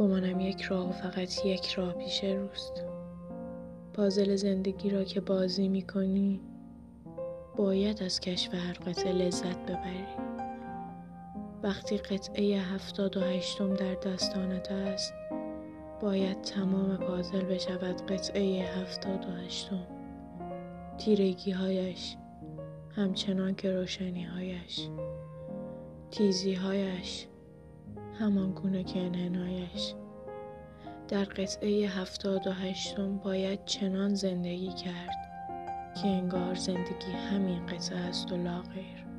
گمانم یک راه و فقط یک راه پیش روست. پازل زندگی را که بازی می کنی باید از کشف هر قطعه لذت ببری. وقتی قطعه هفتاد و هشتم در دستانت است باید تمام پازل بشود قطعه هفتاد و هشتم. تیرگی هایش همچنان که روشنی هایش تیزی هایش همان گونه که انحنایش در قطعه هفتاد و هشتم باید چنان زندگی کرد که انگار زندگی همین قطعه است و لاغیر